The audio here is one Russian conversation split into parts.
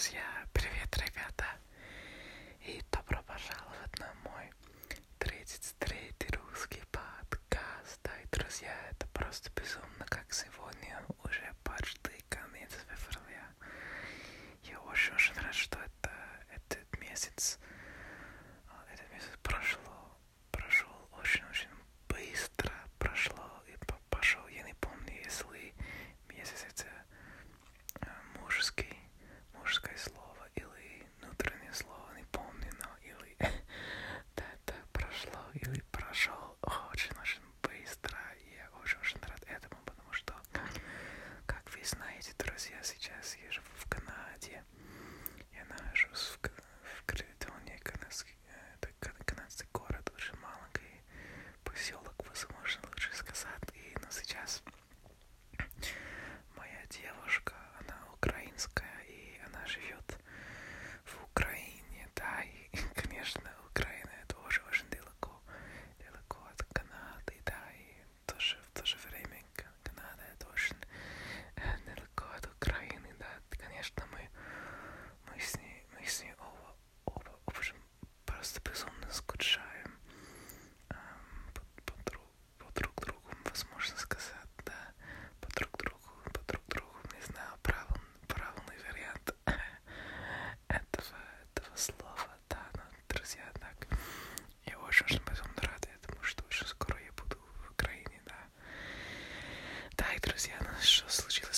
друзья! Привет, ребята! И добро пожаловать на мой 33 русский подкаст. Да, и, друзья, это просто безумно, как сегодня уже почти Что случилось?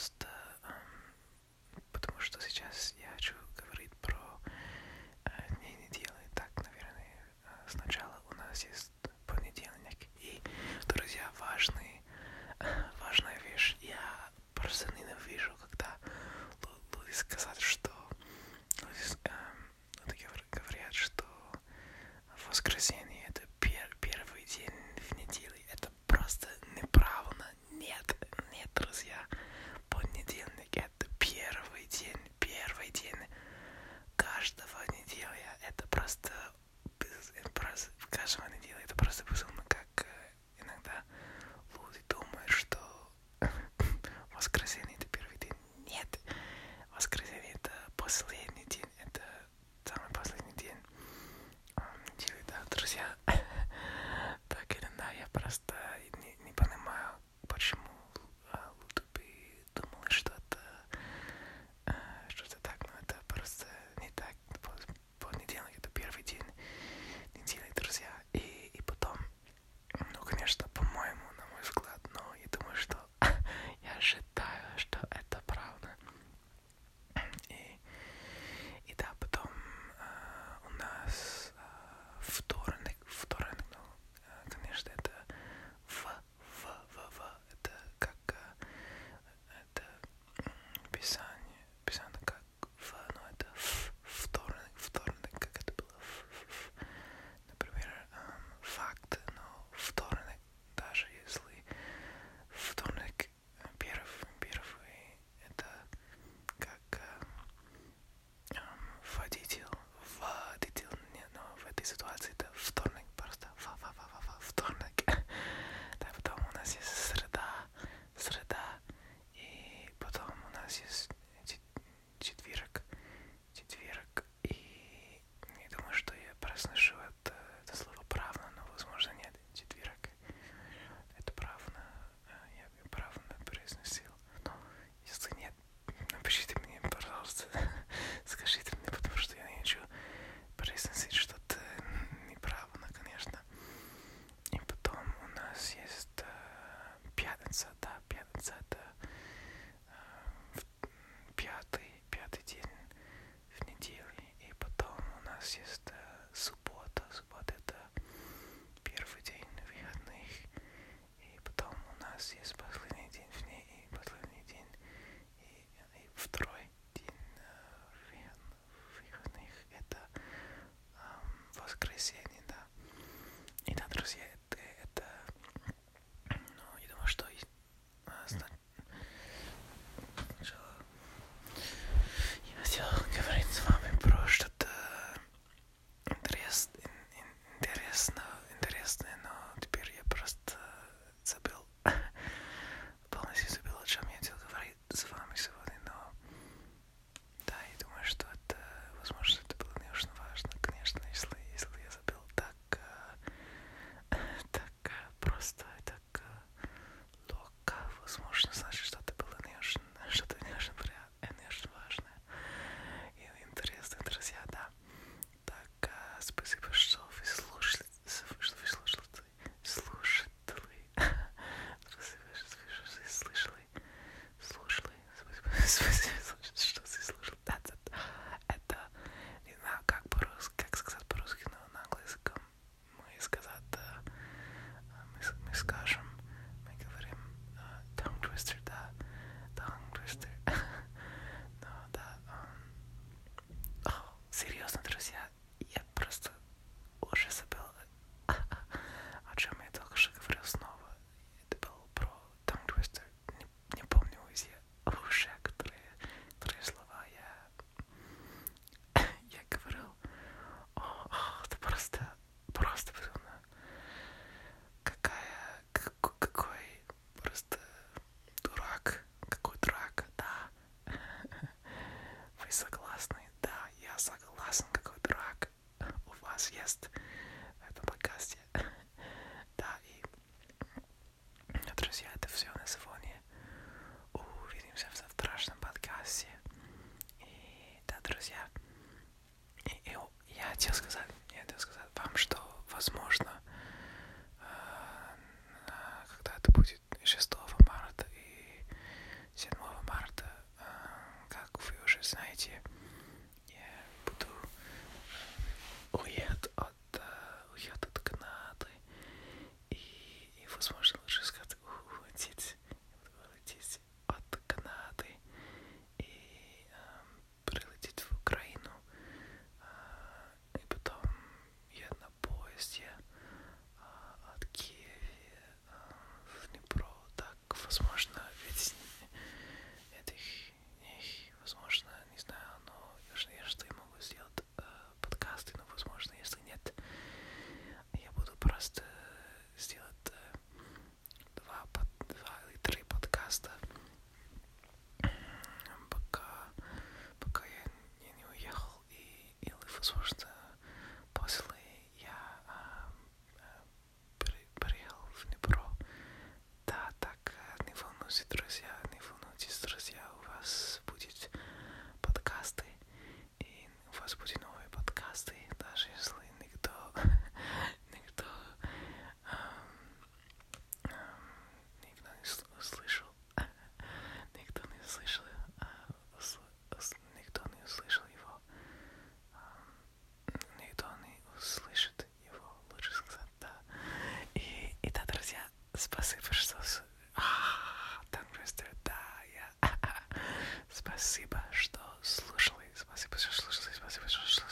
just se puso. просто хотел сказать, я хотел сказать вам, что возможно Спасибо, что слушали. Спасибо, что слушали. Спасибо, что слушали.